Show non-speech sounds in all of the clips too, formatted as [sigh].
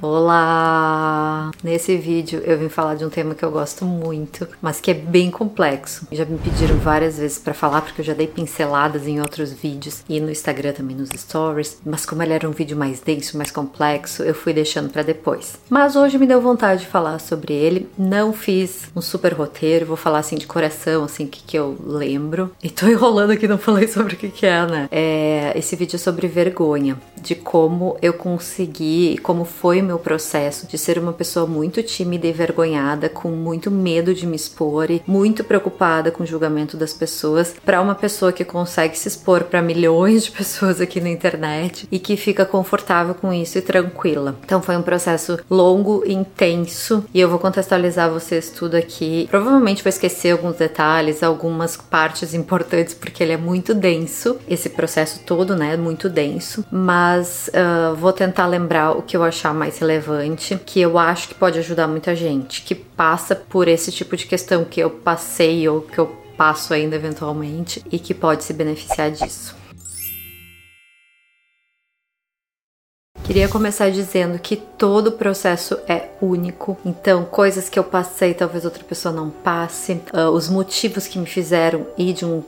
Olá! Nesse vídeo eu vim falar de um tema que eu gosto muito, mas que é bem complexo. Já me pediram várias vezes para falar porque eu já dei pinceladas em outros vídeos e no Instagram também nos stories, mas como ele era um vídeo mais denso, mais complexo, eu fui deixando para depois. Mas hoje me deu vontade de falar sobre ele. Não fiz um super roteiro, vou falar assim de coração, assim o que, que eu lembro. E tô [laughs] enrolando aqui, não falei sobre o que, que é, né? É, esse vídeo é sobre vergonha, de como eu consegui, como foi meu processo de ser uma pessoa muito tímida e vergonhada, com muito medo de me expor e muito preocupada com o julgamento das pessoas, para uma pessoa que consegue se expor para milhões de pessoas aqui na internet e que fica confortável com isso e tranquila. Então foi um processo longo, intenso e eu vou contextualizar vocês tudo aqui. Provavelmente vou esquecer alguns detalhes, algumas partes importantes porque ele é muito denso, esse processo todo, né, muito denso, mas uh, vou tentar lembrar o que eu achar mais relevante, que eu acho que pode ajudar muita gente que passa por esse tipo de questão que eu passei ou que eu passo ainda eventualmente e que pode se beneficiar disso. Queria começar dizendo que todo o processo é único, então coisas que eu passei talvez outra pessoa não passe, uh, os motivos que me fizeram ir de um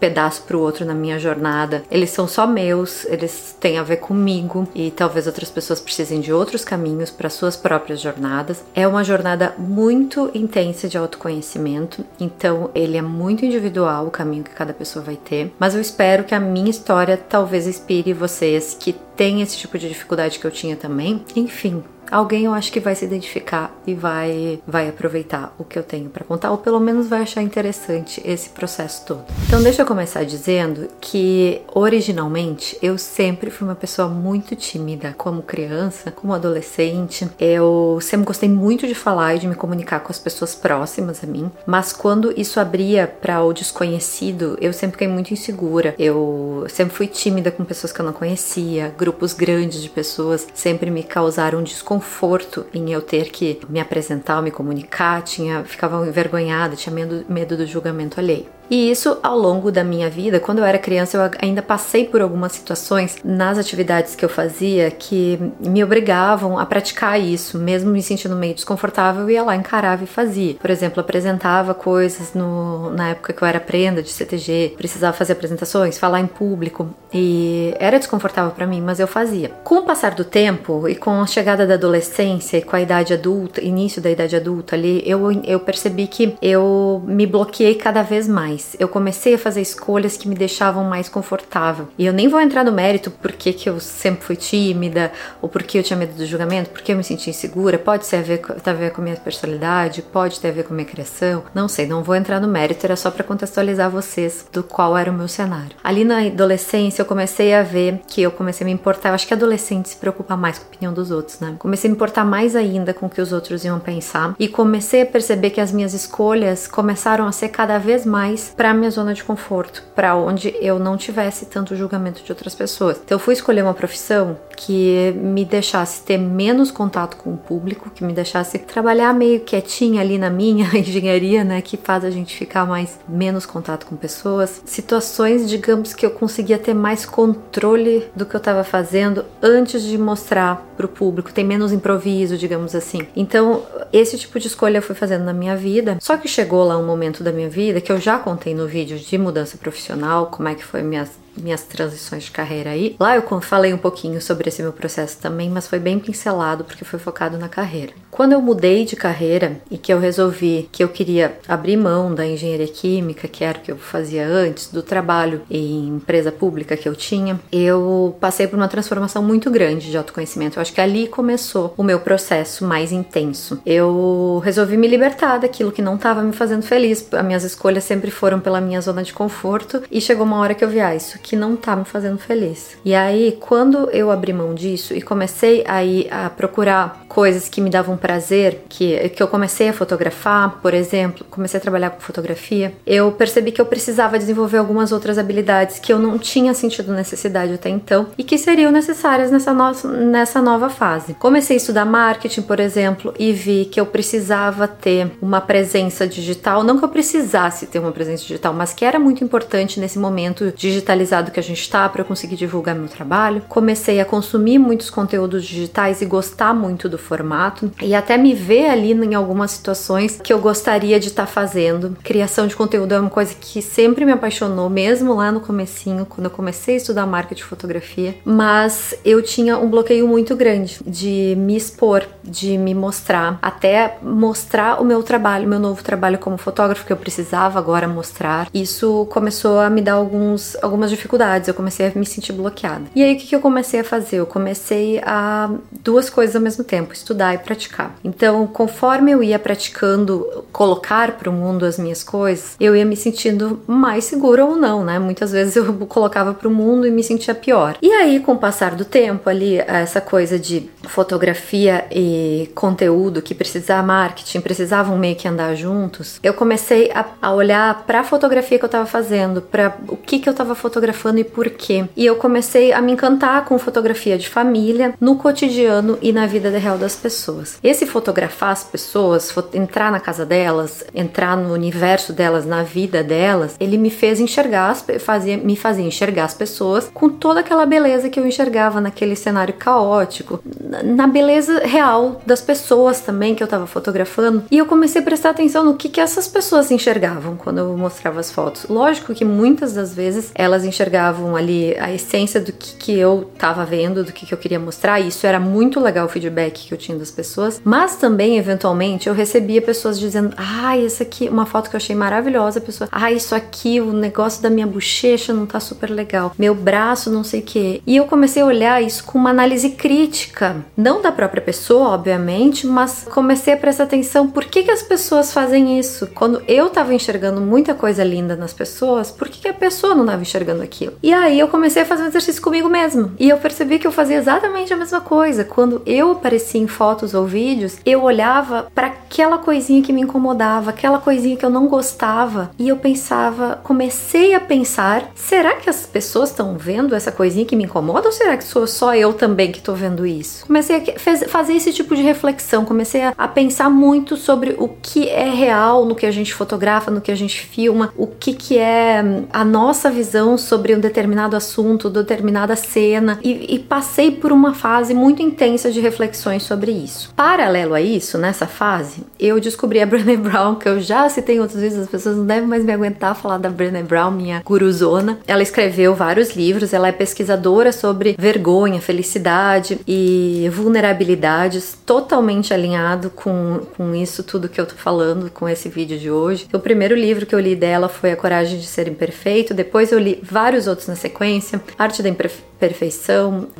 pedaço para o outro na minha jornada, eles são só meus, eles têm a ver comigo. E talvez outras pessoas precisem de outros caminhos para suas próprias jornadas. É uma jornada muito intensa de autoconhecimento, então ele é muito individual o caminho que cada pessoa vai ter, mas eu espero que a minha história talvez inspire vocês que têm esse tipo de dificuldade que eu tinha também. Enfim, alguém eu acho que vai se identificar e vai vai aproveitar o que eu tenho para contar ou pelo menos vai achar interessante esse processo todo. Então deixa eu começar dizendo que originalmente eu sempre fui uma pessoa muito tímida como criança, como adolescente. Eu sempre gostei muito de falar e de me comunicar com as pessoas próximas a mim, mas quando isso abria para o desconhecido, eu sempre fiquei muito insegura. Eu sempre fui tímida com pessoas que eu não conhecia, grupos grandes de pessoas sempre me causaram desconforto desconforto em eu ter que me apresentar, me comunicar, tinha, ficava envergonhada, tinha medo, medo do julgamento alheio. E isso ao longo da minha vida, quando eu era criança, eu ainda passei por algumas situações nas atividades que eu fazia que me obrigavam a praticar isso, mesmo me sentindo meio desconfortável, eu ia lá, encarava e fazia. Por exemplo, apresentava coisas no, na época que eu era prenda de CTG, precisava fazer apresentações, falar em público, e era desconfortável para mim, mas eu fazia. Com o passar do tempo e com a chegada da adolescência e com a idade adulta, início da idade adulta ali, eu, eu percebi que eu me bloqueei cada vez mais mais. Eu comecei a fazer escolhas que me deixavam mais confortável. E eu nem vou entrar no mérito porque que eu sempre fui tímida, ou porque eu tinha medo do julgamento, porque eu me sentia insegura. Pode ser a ver, ter a ver com a minha personalidade, pode ter a ver com a minha criação. Não sei, não vou entrar no mérito, era só para contextualizar vocês do qual era o meu cenário. Ali na adolescência eu comecei a ver que eu comecei a me importar. Eu acho que adolescente se preocupa mais com a opinião dos outros, né? Comecei a me importar mais ainda com o que os outros iam pensar e comecei a perceber que as minhas escolhas começaram a ser cada vez mais para minha zona de conforto, para onde eu não tivesse tanto julgamento de outras pessoas. Então eu fui escolher uma profissão que me deixasse ter menos contato com o público, que me deixasse trabalhar meio quietinha ali na minha [laughs] engenharia, né, que faz a gente ficar mais menos contato com pessoas, situações, digamos que eu conseguia ter mais controle do que eu estava fazendo antes de mostrar para o público, tem menos improviso, digamos assim. Então, esse tipo de escolha eu fui fazendo na minha vida. Só que chegou lá um momento da minha vida que eu já contei no vídeo de mudança profissional, como é que foi minhas minhas transições de carreira aí. Lá eu falei um pouquinho sobre esse meu processo também, mas foi bem pincelado porque foi focado na carreira. Quando eu mudei de carreira e que eu resolvi que eu queria abrir mão da engenharia química, que era o que eu fazia antes, do trabalho em empresa pública que eu tinha, eu passei por uma transformação muito grande de autoconhecimento. Eu acho que ali começou o meu processo mais intenso. Eu resolvi me libertar daquilo que não estava me fazendo feliz. As minhas escolhas sempre foram pela minha zona de conforto e chegou uma hora que eu vi, ah, isso que não tá me fazendo feliz. E aí, quando eu abri mão disso e comecei aí a procurar coisas que me davam prazer, que, que eu comecei a fotografar, por exemplo, comecei a trabalhar com fotografia, eu percebi que eu precisava desenvolver algumas outras habilidades que eu não tinha sentido necessidade até então e que seriam necessárias nessa, no nessa nova fase. Comecei a estudar marketing, por exemplo, e vi que eu precisava ter uma presença digital, não que eu precisasse ter uma presença digital, mas que era muito importante nesse momento digitalizado que a gente está para eu conseguir divulgar meu trabalho. Comecei a consumir muitos conteúdos digitais e gostar muito do formato e até me ver ali em algumas situações que eu gostaria de estar tá fazendo. Criação de conteúdo é uma coisa que sempre me apaixonou, mesmo lá no comecinho, quando eu comecei a estudar marketing de fotografia, mas eu tinha um bloqueio muito grande de me expor, de me mostrar, até mostrar o meu trabalho, meu novo trabalho como fotógrafo que eu precisava agora mostrar. Isso começou a me dar alguns, algumas dificuldades, eu comecei a me sentir bloqueada. E aí o que, que eu comecei a fazer? Eu comecei a duas coisas ao mesmo tempo, estudar e praticar. Então, conforme eu ia praticando colocar para o mundo as minhas coisas, eu ia me sentindo mais segura ou não, né? Muitas vezes eu [laughs] colocava para o mundo e me sentia pior. E aí, com o passar do tempo ali, essa coisa de fotografia e conteúdo que precisava marketing, precisavam meio que andar juntos, eu comecei a, a olhar para a fotografia que eu estava fazendo, para o que que eu estava fotografando e por quê. E eu comecei a me encantar com fotografia de família no cotidiano e na vida real das pessoas. Esse fotografar as pessoas, entrar na casa delas, entrar no universo delas, na vida delas, ele me fez enxergar, fazia, me fazia enxergar as pessoas com toda aquela beleza que eu enxergava naquele cenário caótico, na beleza real das pessoas também que eu estava fotografando. E eu comecei a prestar atenção no que, que essas pessoas enxergavam quando eu mostrava as fotos. Lógico que muitas das vezes elas enxergavam ali a essência do que, que eu estava vendo, do que, que eu queria mostrar, e isso era muito legal o feedback que eu tinha das pessoas, mas também, eventualmente, eu recebia pessoas dizendo: Ah, essa aqui, uma foto que eu achei maravilhosa, a pessoa, ah, isso aqui, o negócio da minha bochecha não tá super legal, meu braço, não sei o que. E eu comecei a olhar isso com uma análise crítica, não da própria pessoa, obviamente, mas comecei a prestar atenção por que, que as pessoas fazem isso. Quando eu tava enxergando muita coisa linda nas pessoas, por que, que a pessoa não tava enxergando aquilo? E aí eu comecei a fazer um exercício comigo mesmo. E eu percebi que eu fazia exatamente a mesma coisa. Quando eu aparecia em fotos ou vídeos, eu olhava para aquela coisinha que me incomodava, aquela coisinha que eu não gostava, e eu pensava, comecei a pensar, será que as pessoas estão vendo essa coisinha que me incomoda ou será que sou só eu também que estou vendo isso? Comecei a fazer esse tipo de reflexão, comecei a, pensar muito sobre o que é real no que a gente fotografa, no que a gente filma, o que que é a nossa visão sobre um determinado assunto, determinada cena, e, e passei por uma fase muito intensa de reflexões sobre isso. Paralelo a isso, nessa fase, eu descobri a [laughs] Brené Brown, que eu já citei em outros vídeos, as pessoas não devem mais me aguentar falar da Brené Brown, minha guruzona. Ela escreveu vários livros, ela é pesquisadora sobre vergonha, felicidade e vulnerabilidades, totalmente alinhado com, com isso tudo que eu tô falando com esse vídeo de hoje. O primeiro livro que eu li dela foi A Coragem de Ser Imperfeito, depois eu li vários outros na sequência, Arte da Imperfeição,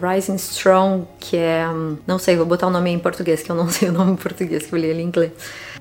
Rising Strong, que é, hum, não sei, vou botar o nome em português, que eu não [laughs] sei o nome em português, que eu li ele em inglês.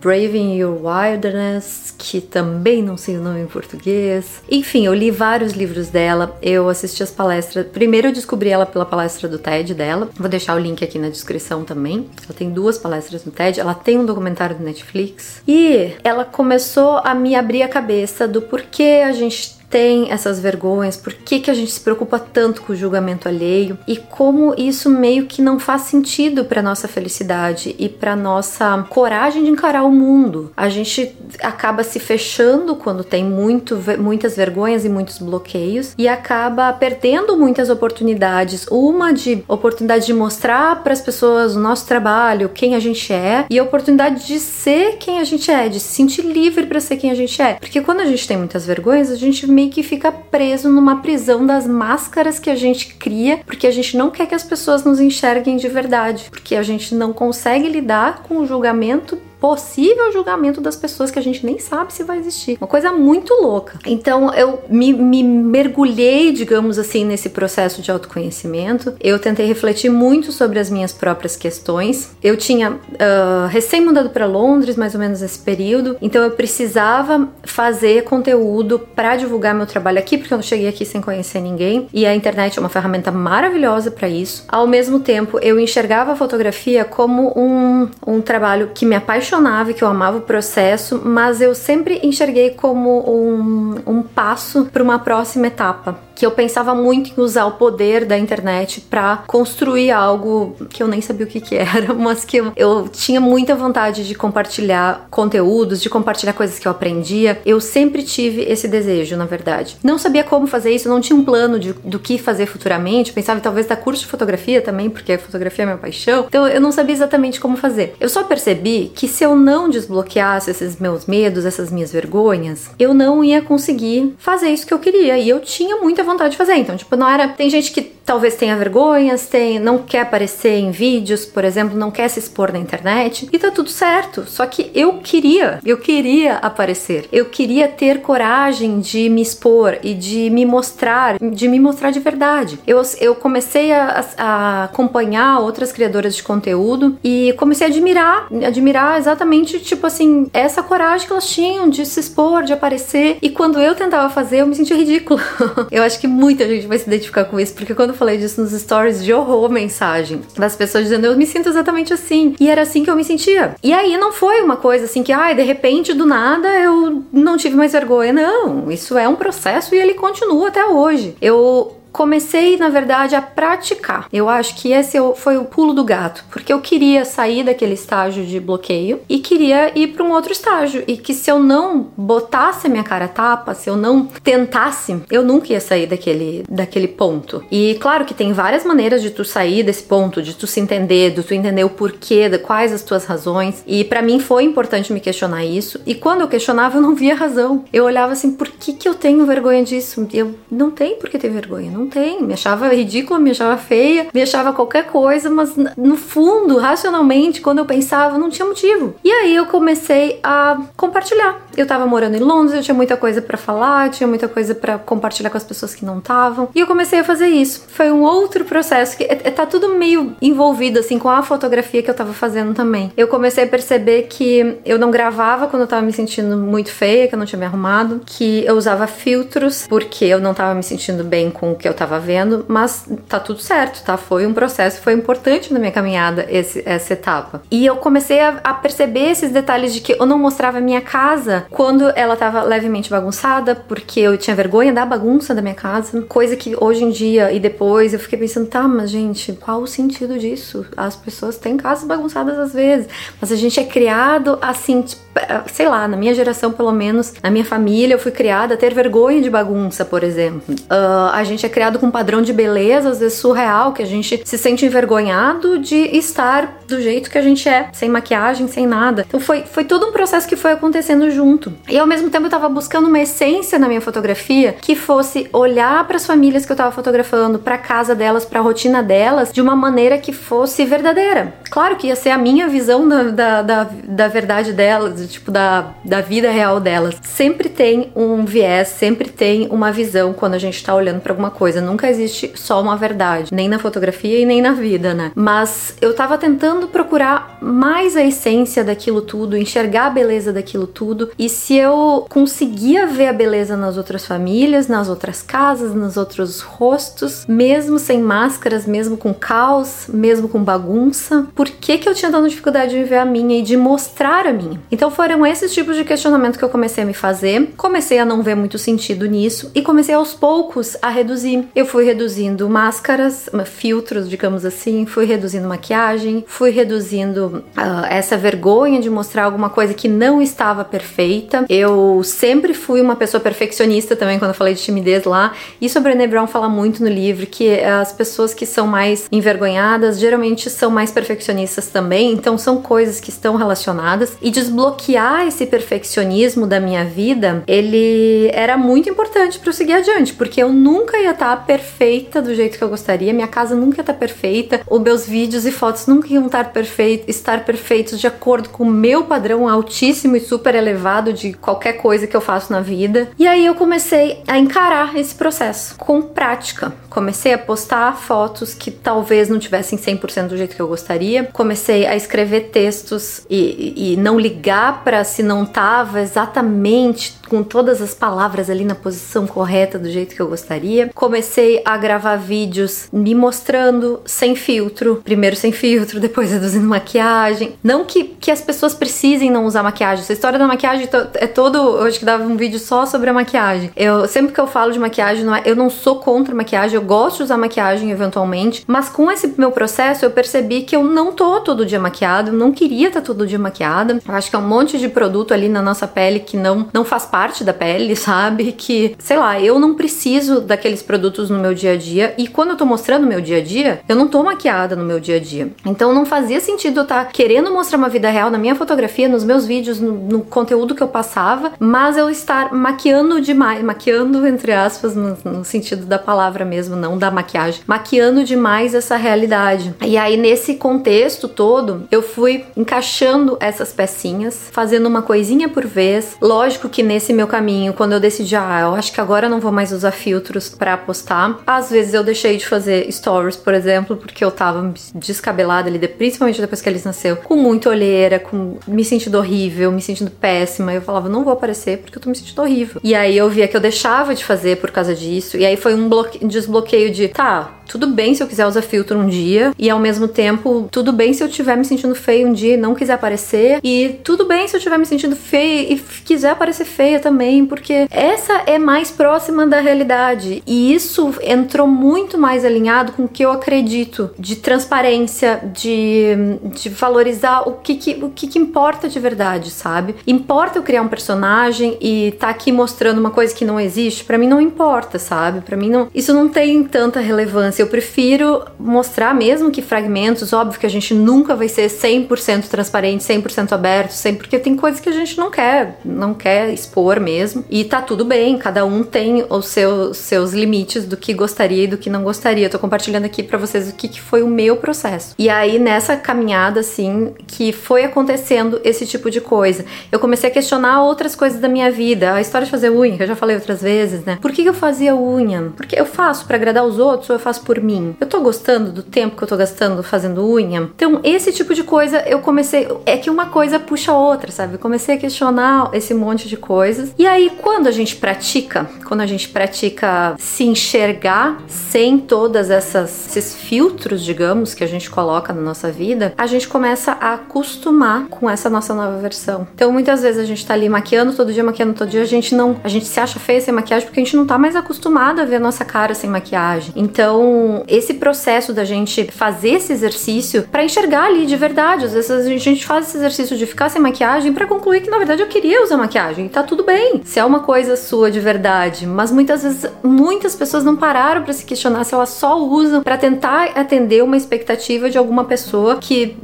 Braving Your Wilderness, que também não sei o nome em português. Enfim, eu li vários livros dela, eu assisti as palestras. Primeiro eu descobri ela pela palestra do TED dela. Vou deixar o link aqui na descrição também. Ela tem duas palestras no TED, ela tem um documentário do Netflix. E ela começou a me abrir a cabeça do porquê a gente tem essas vergonhas, por que, que a gente se preocupa tanto com o julgamento alheio e como isso meio que não faz sentido para nossa felicidade e para nossa coragem de encarar o mundo. A gente acaba se fechando quando tem muito, muitas vergonhas e muitos bloqueios e acaba perdendo muitas oportunidades. Uma de oportunidade de mostrar para as pessoas o nosso trabalho, quem a gente é, e a oportunidade de ser quem a gente é, de se sentir livre para ser quem a gente é. Porque quando a gente tem muitas vergonhas, a gente meio que fica preso numa prisão das máscaras que a gente cria, porque a gente não quer que as pessoas nos enxerguem de verdade, porque a gente não consegue lidar com o julgamento possível julgamento das pessoas que a gente nem sabe se vai existir. Uma coisa muito louca. Então eu me, me mergulhei, digamos assim, nesse processo de autoconhecimento. Eu tentei refletir muito sobre as minhas próprias questões. Eu tinha uh, recém mudado para Londres, mais ou menos nesse período, então eu precisava fazer conteúdo para divulgar meu trabalho aqui, porque eu cheguei aqui sem conhecer ninguém e a internet é uma ferramenta maravilhosa para isso. Ao mesmo tempo, eu enxergava a fotografia como um, um trabalho que me apaixonava que eu amava o processo, mas eu sempre enxerguei como um, um passo para uma próxima etapa que eu pensava muito em usar o poder da internet para construir algo que eu nem sabia o que, que era, [laughs] mas que eu, eu, tinha muita vontade de compartilhar conteúdos, de compartilhar coisas que eu aprendia. Eu sempre tive esse desejo, na verdade. Não sabia como fazer isso, não tinha um plano de, do que fazer futuramente. Pensava talvez dar curso de fotografia também, porque a fotografia é minha paixão. Então eu não sabia exatamente como fazer. Eu só percebi que se eu não desbloqueasse esses meus medos, essas minhas vergonhas, eu não ia conseguir fazer isso que eu queria. E eu tinha muita vontade de fazer. Então, tipo, não era. Tem gente que talvez tenha vergonhas, tem, não quer aparecer em vídeos, por exemplo, não quer se expor na internet. E tá tudo certo. Só que eu queria, eu queria aparecer. Eu queria ter coragem de me expor e de me mostrar, de me mostrar de verdade. Eu, eu comecei a, a acompanhar outras criadoras de conteúdo e comecei a admirar, admirar exatamente, tipo assim, essa coragem que elas tinham de se expor, de aparecer. E quando eu tentava fazer, eu me sentia ridícula. [laughs] eu acho que muita gente vai se identificar com isso, porque quando falei disso nos stories, de horror mensagem das pessoas dizendo eu me sinto exatamente assim. E era assim que eu me sentia. E aí não foi uma coisa assim que, ai, de repente, do nada, eu não tive mais vergonha. Não, isso é um processo e ele continua até hoje. Eu comecei, na verdade, a praticar. Eu acho que esse é foi o pulo do gato, porque eu queria sair daquele estágio de bloqueio e queria ir para um outro estágio. E que se eu não botasse a minha cara a tapa, se eu não tentasse, eu nunca ia sair daquele, daquele ponto. E claro que tem várias maneiras de tu sair desse ponto, de tu se entender, de tu entender o porquê, de quais as tuas razões. E para mim foi importante me questionar isso. E quando eu questionava, eu não via razão. Eu olhava assim, por que, que eu tenho vergonha disso? Eu não tenho por que ter vergonha, não não tem. Me achava ridícula, me achava feia, me achava qualquer coisa, mas no fundo, racionalmente, quando eu pensava, não tinha motivo. E aí eu comecei a compartilhar. Eu tava morando em Londres, eu tinha muita coisa para falar, tinha muita coisa para compartilhar com as pessoas que não estavam. E eu comecei a fazer isso. Foi um outro processo que é, é, tá tudo meio envolvido assim com a fotografia que eu tava fazendo também. Eu comecei a perceber que eu não gravava quando eu tava me sentindo muito feia, que eu não tinha me arrumado, que eu usava filtros porque eu não tava me sentindo bem com o que eu tava vendo, mas tá tudo certo, tá? Foi um processo, foi importante na minha caminhada esse, essa etapa. E eu comecei a, a perceber esses detalhes de que eu não mostrava a minha casa quando ela tava levemente bagunçada, porque eu tinha vergonha da bagunça da minha casa, coisa que hoje em dia e depois eu fiquei pensando, tá, mas gente, qual o sentido disso? As pessoas têm casas bagunçadas às vezes, mas a gente é criado assim, tipo, sei lá, na minha geração pelo menos, na minha família, eu fui criada a ter vergonha de bagunça, por exemplo. Uh, a gente é criado com um padrão de beleza, às vezes surreal, que a gente se sente envergonhado de estar do jeito que a gente é, sem maquiagem, sem nada. Então foi, foi todo um processo que foi acontecendo junto. E ao mesmo tempo eu tava buscando uma essência na minha fotografia que fosse olhar para as famílias que eu tava fotografando, para casa delas, para a rotina delas, de uma maneira que fosse verdadeira. Claro que ia ser a minha visão da, da, da, da verdade delas, tipo, da, da vida real delas. Sempre tem um viés, sempre tem uma visão quando a gente tá olhando para alguma coisa. Nunca existe só uma verdade, nem na fotografia e nem na vida, né? Mas eu tava tentando procurar mais a essência daquilo tudo, enxergar a beleza daquilo tudo. E se eu conseguia ver a beleza nas outras famílias, nas outras casas, nos outros rostos, mesmo sem máscaras, mesmo com caos, mesmo com bagunça, por que que eu tinha tanta dificuldade de ver a minha e de mostrar a minha? Então foram esses tipos de questionamento que eu comecei a me fazer. Comecei a não ver muito sentido nisso e comecei aos poucos a reduzir. Eu fui reduzindo máscaras, filtros, digamos assim, fui reduzindo maquiagem, fui reduzindo uh, essa vergonha de mostrar alguma coisa que não estava perfeita perfeita. Eu sempre fui uma pessoa perfeccionista também quando eu falei de timidez lá. Isso a Brené Brown fala muito no livro que as pessoas que são mais envergonhadas geralmente são mais perfeccionistas também, então são coisas que estão relacionadas. E desbloquear esse perfeccionismo da minha vida, ele era muito importante para eu seguir adiante, porque eu nunca ia estar perfeita do jeito que eu gostaria, minha casa nunca ia estar perfeita, os meus vídeos e fotos nunca iam estar, perfeit estar perfeitos de acordo com o meu padrão altíssimo e super elevado de qualquer coisa que eu faço na vida. E aí eu comecei a encarar esse processo com prática. Comecei a postar fotos que talvez não tivessem 100% do jeito que eu gostaria. Comecei a escrever textos e, e não ligar para se não tava exatamente com todas as palavras ali na posição correta do jeito que eu gostaria. Comecei a gravar vídeos me mostrando sem filtro, primeiro sem filtro, [laughs] depois reduzindo maquiagem. Não que, que as pessoas precisem não usar maquiagem. Essa história da maquiagem é todo, acho que dava um vídeo só sobre a maquiagem. Eu sempre que eu falo de maquiagem, não é, eu não sou contra maquiagem, eu gosto de usar maquiagem eventualmente, mas com esse meu processo eu percebi que eu não tô todo dia maquiada, eu não queria estar tá todo dia maquiada. Eu acho que é um monte de produto ali na nossa pele que não não faz parte da pele, [laughs] sabe? Que, sei lá, eu não preciso daqueles produtos no meu dia a dia. E quando eu tô mostrando o meu dia a dia, eu não tô maquiada no meu dia a dia. Então não fazia sentido eu estar tá querendo mostrar uma vida real na minha fotografia, nos meus vídeos, no, no, conteúdo que eu passava, mas eu estar maquiando demais, maquiando entre aspas, no, no sentido da palavra mesmo, não da maquiagem, maquiando demais essa realidade. E aí, nesse contexto todo, eu fui encaixando essas pecinhas, fazendo uma coisinha por vez. Lógico que nesse meu caminho, quando eu decidi, ah, eu acho que agora eu não vou mais usar filtros para postar, às vezes eu deixei de fazer stories, por exemplo, porque eu tava descabelada ali, principalmente depois que eles nasceu, com muita olheira, com me sentindo horrível, me sentindo péssima. Eu falava, não vou aparecer porque eu tô me sentindo horrível. E aí eu via que eu deixava de fazer por causa disso. E aí foi um desbloqueio de, tá, tudo bem se eu quiser usar filtro um dia, e ao mesmo tempo, tudo bem se eu estiver me sentindo feio um dia e não quiser aparecer, e tudo bem se eu estiver me sentindo feia e quiser aparecer feia também, porque essa é mais próxima da realidade. E isso entrou muito mais alinhado com o que eu acredito de transparência, de, de valorizar o que, que o que, que importa de verdade, sabe? Importa eu criar um personagem e tá aqui mostrando uma coisa que não existe? para mim não importa, sabe? para mim não, isso não tem tanta relevância eu prefiro mostrar, mesmo que fragmentos, óbvio que a gente nunca vai ser 100% transparente, 100% aberto, sempre porque tem coisas que a gente não quer, não quer expor mesmo. E tá tudo bem, cada um tem os seus, seus limites do que gostaria e do que não gostaria. Eu tô compartilhando aqui para vocês o que, que foi o meu processo. E aí, nessa caminhada, assim, que foi acontecendo esse tipo de coisa, eu comecei a questionar outras coisas da minha vida. A história de fazer unha, que eu já falei outras vezes, né? Por que eu fazia unha? Porque eu faço para agradar os outros ou eu faço por mim? Eu tô gostando do tempo que eu tô gastando fazendo unha? Então, esse tipo de coisa eu comecei. É que uma coisa puxa a outra, sabe? Eu comecei a questionar esse monte de coisas. E aí, quando a gente pratica, quando a gente pratica se enxergar sem todas essas esses filtros, digamos, que a gente coloca na nossa vida, a gente começa a acostumar com essa nossa nova versão. Então, muitas vezes a gente tá ali maquiando todo dia, maquiando todo dia, a gente não, a gente se acha feia sem maquiagem porque a gente não tá mais acostumado a ver a nossa cara sem maquiagem. Então, esse processo da gente fazer esse exercício para enxergar ali de verdade. Às vezes a gente faz esse exercício de ficar sem maquiagem para concluir que na verdade eu queria usar maquiagem. E tá tudo bem. Se é uma coisa sua de verdade, mas muitas vezes muitas pessoas não pararam para se questionar se elas só usam para tentar atender uma expectativa de alguma pessoa que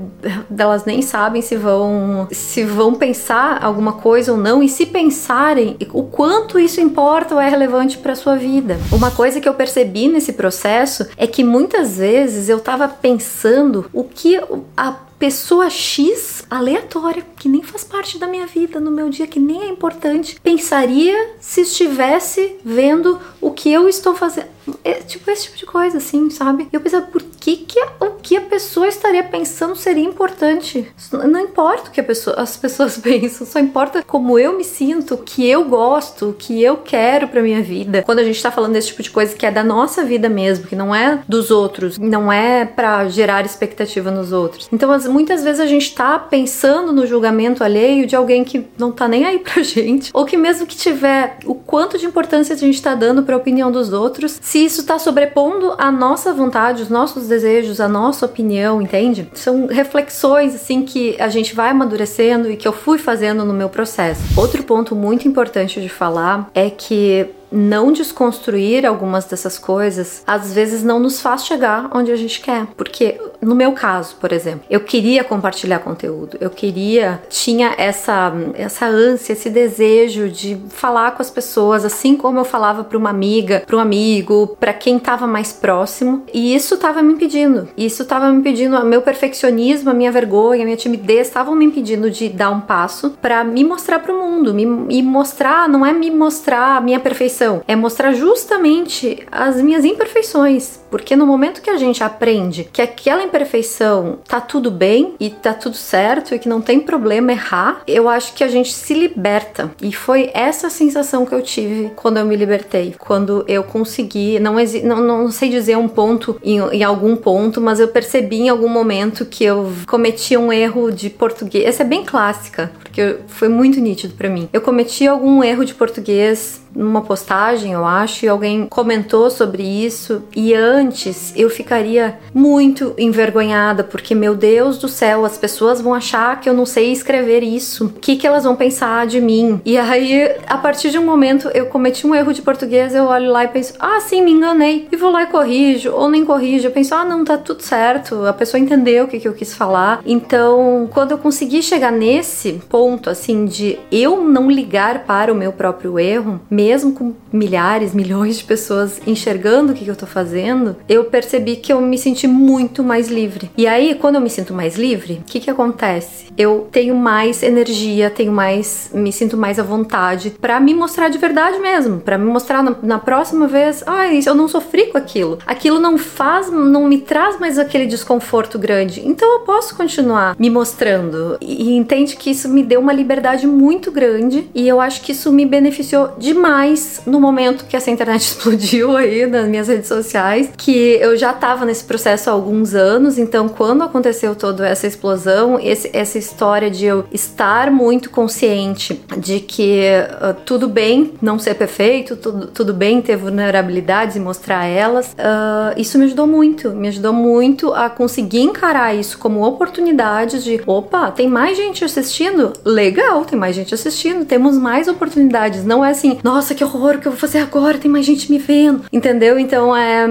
elas nem sabem se vão se vão pensar alguma coisa ou não e se pensarem o quanto isso importa ou é relevante para sua vida. Uma coisa que eu percebi nesse processo é que muitas vezes eu tava pensando o que a pessoa X aleatória, que nem faz parte da minha vida, no meu dia, que nem é importante, pensaria se estivesse vendo o que eu estou fazendo. É, tipo, esse tipo de coisa, assim, sabe? Eu pensava, por que, que o que a pessoa estaria pensando seria importante? Não importa o que pessoa, as pessoas [laughs] pensam, só importa como eu me sinto, o que eu gosto, o que eu quero pra minha vida. Quando a gente tá falando desse tipo de coisa que é da nossa vida mesmo, que não é dos outros, não é para gerar expectativa nos outros. Então, as, muitas vezes a gente tá pensando no julgamento alheio de alguém que não tá nem aí pra [laughs] gente, ou que mesmo que tiver o quanto de importância a gente tá dando pra opinião dos outros, se isso tá sobrepondo a nossa vontade, os nossos desejos, a nossa opinião, entende? São reflexões assim que a gente vai amadurecendo e que eu fui fazendo no meu processo. Outro ponto muito importante de falar é que não desconstruir algumas dessas coisas às vezes não nos faz chegar onde a gente quer. Porque no meu caso, por exemplo, eu queria compartilhar conteúdo, eu queria, tinha essa, essa ânsia, esse desejo de falar com as pessoas, assim como eu falava para uma amiga, para um amigo, para quem estava mais próximo, e isso estava me impedindo. Isso estava me impedindo, meu perfeccionismo, a minha vergonha, a minha timidez estavam me impedindo de dar um passo para me mostrar para o mundo, me, me mostrar, não é me mostrar a minha perfeição perfeição, é mostrar justamente as minhas imperfeições. Porque no momento que a gente aprende que aquela imperfeição tá tudo bem e tá tudo certo e que não tem problema errar, eu acho que a gente se liberta. E foi essa sensação que eu tive quando eu me libertei. Quando eu consegui, não, não, não sei dizer um ponto em, em algum ponto, mas eu percebi em algum momento que eu cometi um erro de português. Essa é bem clássica, porque foi muito nítido para mim. Eu cometi algum erro de português numa postagem, eu acho, e alguém comentou sobre isso. E antes eu ficaria muito envergonhada, porque, meu Deus do céu, as pessoas vão achar que eu não sei escrever isso. O que, que elas vão pensar de mim? E aí, a partir de um momento, eu cometi um erro de português, eu olho lá e penso, ah, sim, me enganei. E vou lá e corrijo, ou nem corrijo. Eu penso, ah, não, tá tudo certo. A pessoa entendeu o que, que eu quis falar. Então, quando eu consegui chegar nesse ponto, assim, de eu não ligar para o meu próprio erro, mesmo com milhares, milhões de pessoas enxergando o que, eu tô fazendo, eu percebi que eu me senti muito mais livre. E aí, quando eu me sinto mais livre, o que, que acontece? Eu tenho mais energia, tenho mais, me sinto mais à vontade para me mostrar de verdade mesmo, para me mostrar na, na, próxima vez, ai, ah, eu não sofri com aquilo. Aquilo não faz, não me traz mais aquele desconforto grande. Então eu posso continuar me mostrando. E, e entende que isso me deu uma liberdade muito grande e eu acho que isso me beneficiou demais mais no momento que essa internet [laughs] explodiu aí nas minhas redes sociais, que eu já estava nesse processo há alguns anos, então quando aconteceu toda essa explosão, esse, essa história de eu estar muito consciente de que uh, tudo bem não ser perfeito, tudo, tudo bem ter vulnerabilidades e mostrar elas, uh, isso me ajudou muito, me ajudou muito a conseguir encarar isso como oportunidades de, opa, tem mais gente assistindo? Legal, tem mais gente assistindo, temos mais oportunidades, não é assim, nossa, nossa, que horror, o que eu vou fazer agora? Tem mais gente me vendo, entendeu? Então é,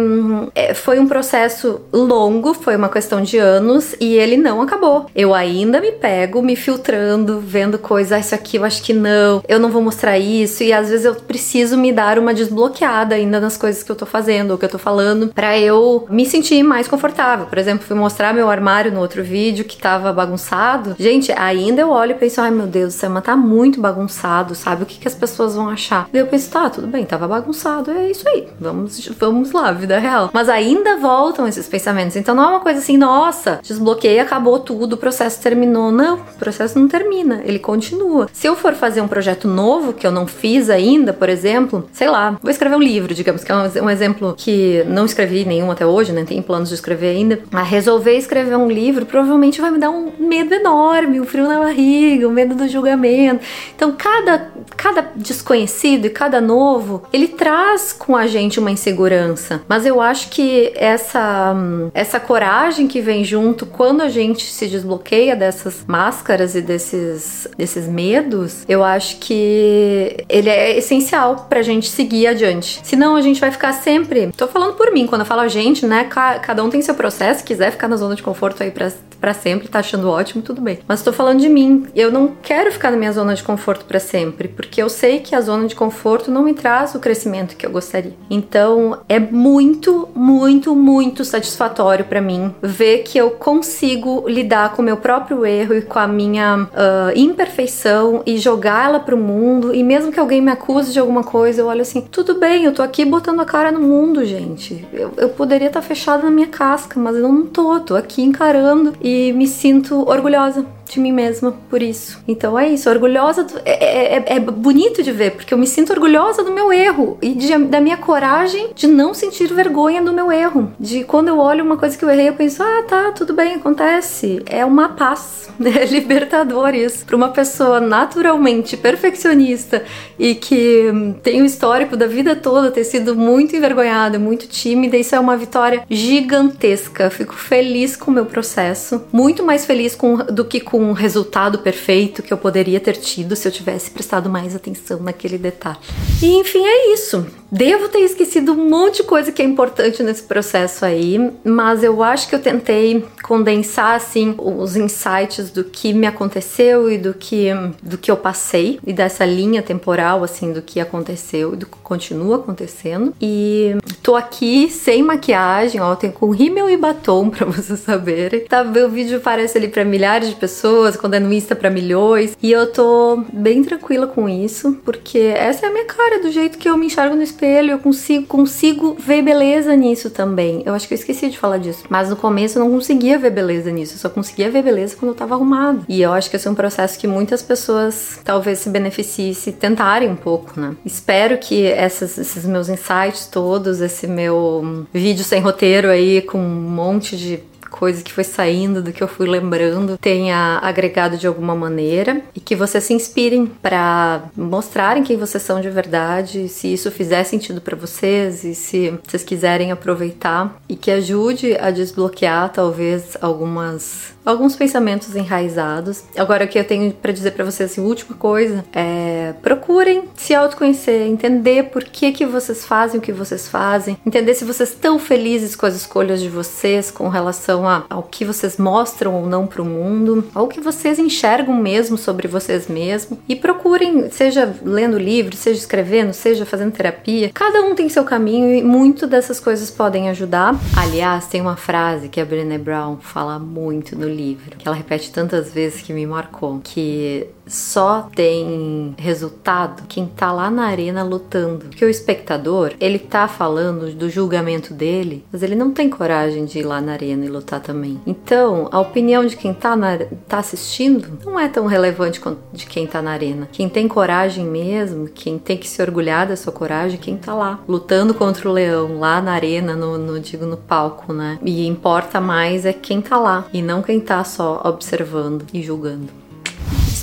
é, foi um processo longo, foi uma questão de anos e ele não acabou. Eu ainda me pego me filtrando, vendo coisas, ah, isso aqui eu acho que não, eu não vou mostrar isso e às vezes eu preciso me dar uma desbloqueada ainda nas coisas que eu tô fazendo ou que eu tô falando para eu me sentir mais confortável. Por exemplo, fui mostrar meu armário no outro vídeo que tava bagunçado. Gente, ainda eu olho e penso, ai meu Deus, isso tá muito bagunçado, sabe? O que, que as pessoas vão achar? Eu penso, tá, tudo bem, tava bagunçado, é isso aí, vamos, vamos lá, vida real. Mas ainda voltam esses pensamentos, então não é uma coisa assim, nossa, desbloqueei, acabou tudo, o processo terminou. Não, o processo não termina, ele continua. Se eu for fazer um projeto novo que eu não fiz ainda, por exemplo, sei lá, vou escrever um livro, digamos, que é um, exemplo que não escrevi nenhum até hoje, né? Tem planos de escrever ainda. A resolver escrever um livro provavelmente vai me dar um medo enorme, um frio na barriga, um medo do julgamento. Então, cada, cada desconhecido cada novo, ele traz com a gente uma insegurança. Mas eu acho que essa, essa coragem que vem junto quando a gente se desbloqueia dessas máscaras e desses, desses medos, eu acho que ele é essencial pra gente seguir adiante. Senão a gente vai ficar sempre. Tô falando por mim, quando eu falo a gente, né? Cada um tem seu processo, quiser ficar na zona de conforto aí pra, pra sempre, tá achando ótimo, tudo bem. Mas tô falando de mim. Eu não quero ficar na minha zona de conforto para sempre, porque eu sei que a zona de conforto conforto não me traz o crescimento que eu gostaria. Então é muito, muito, muito satisfatório para mim ver que eu consigo lidar com o meu próprio erro e com a minha uh, imperfeição e jogar ela pro mundo. E mesmo que alguém me acuse de alguma coisa, eu olho assim: tudo bem, eu tô aqui botando a cara no mundo, gente. Eu, eu poderia estar tá fechada na minha casca, mas eu não tô, tô aqui encarando e me sinto orgulhosa de mim mesma por isso. Então é isso, orgulhosa. Do, é, é, é, é, bonito de ver, porque eu me sinto orgulhosa do meu erro e de, da minha coragem de não sentir vergonha do meu erro. De quando eu olho uma coisa que eu errei, eu penso, ah, tá, tudo bem, acontece. É uma paz, [laughs] é libertador isso. Pra uma pessoa naturalmente perfeccionista e que tem o histórico da vida toda ter sido muito envergonhada, muito tímida, isso é uma vitória gigantesca. Fico feliz com o meu processo, muito mais feliz com, do que com o resultado perfeito que eu poderia ter tido se eu tivesse prestado mais atenção naquele detalhe. E enfim, é isso. Devo ter esquecido um monte de coisa que é importante nesse processo aí, mas eu acho que eu tentei condensar assim os insights do que me aconteceu e do que do que eu passei e dessa linha temporal assim do que aconteceu e do que continua acontecendo. E tô aqui sem maquiagem, ó, tenho com rímel e batom [laughs] para vocês saberem. Tá, o vídeo aparece ali para milhares de pessoas, quando é no Insta para milhões, e eu tô bem tranquila com isso, porque essa é a minha cara, do jeito que eu me enxergo no espelho, eu consigo consigo ver beleza nisso também. Eu acho que eu esqueci de falar disso, mas no começo eu não conseguia ver beleza nisso, eu só conseguia ver beleza quando eu tava arrumada. E eu acho que esse é um processo que muitas pessoas talvez se beneficiem se tentarem um pouco, né? Espero que essas, esses meus insights todos, esse meu vídeo sem roteiro aí com um monte de coisa que foi saindo, do que eu fui lembrando, tenha agregado de alguma maneira e que vocês se inspirem para mostrarem quem vocês são de verdade, se isso fizer sentido para vocês e se vocês quiserem aproveitar e que ajude a desbloquear talvez algumas alguns pensamentos enraizados. Agora o que eu tenho para dizer para vocês, assim, última coisa é procurem se autoconhecer, entender por que que vocês fazem o que vocês fazem, entender se vocês estão felizes com as escolhas de vocês com relação a, ao que vocês mostram ou não para o mundo, ao que vocês enxergam mesmo sobre vocês mesmos e procurem, seja lendo livro, seja escrevendo, seja fazendo terapia, cada um tem seu caminho e muito dessas coisas podem ajudar. Aliás, tem uma frase que a Brené Brown fala muito no livro, que ela repete tantas vezes que me marcou, que só tem resultado quem tá lá na arena lutando. Porque o espectador, ele tá falando do julgamento dele, mas ele não tem coragem de ir lá na arena e lutar também. Então, a opinião de quem tá, na, tá assistindo não é tão relevante quanto de quem tá na arena. Quem tem coragem mesmo, quem tem que se orgulhar da sua coragem, quem tá lá, lutando contra o leão, lá na arena, no, no digo, no palco, né? E importa mais é quem tá lá, e não quem tá só observando e julgando.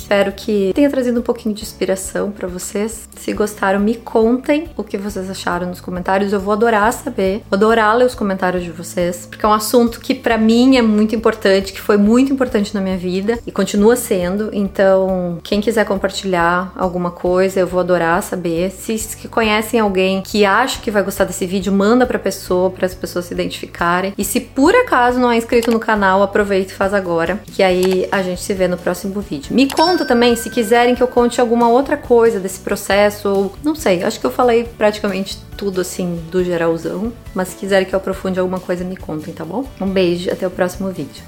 Espero que tenha trazido um pouquinho de inspiração para vocês. Se gostaram, me contem o que vocês acharam nos comentários. Eu vou adorar saber, vou adorar ler os comentários de vocês, porque é um assunto que para mim é muito importante, que foi muito importante na minha vida e continua sendo. Então, quem quiser compartilhar alguma coisa, eu vou adorar saber. Se, se conhecem alguém que acha que vai gostar desse vídeo, manda pra pessoa, para as pessoas se identificarem. E se por acaso não é inscrito no canal, aproveita e faz agora, que aí a gente se vê no próximo vídeo. Me conta conta também se quiserem que eu conte alguma outra coisa desse processo, ou não sei, acho que eu falei praticamente tudo assim do geralzão, mas se quiserem que eu aprofunde alguma coisa, me contem, tá bom? Um beijo, até o próximo vídeo.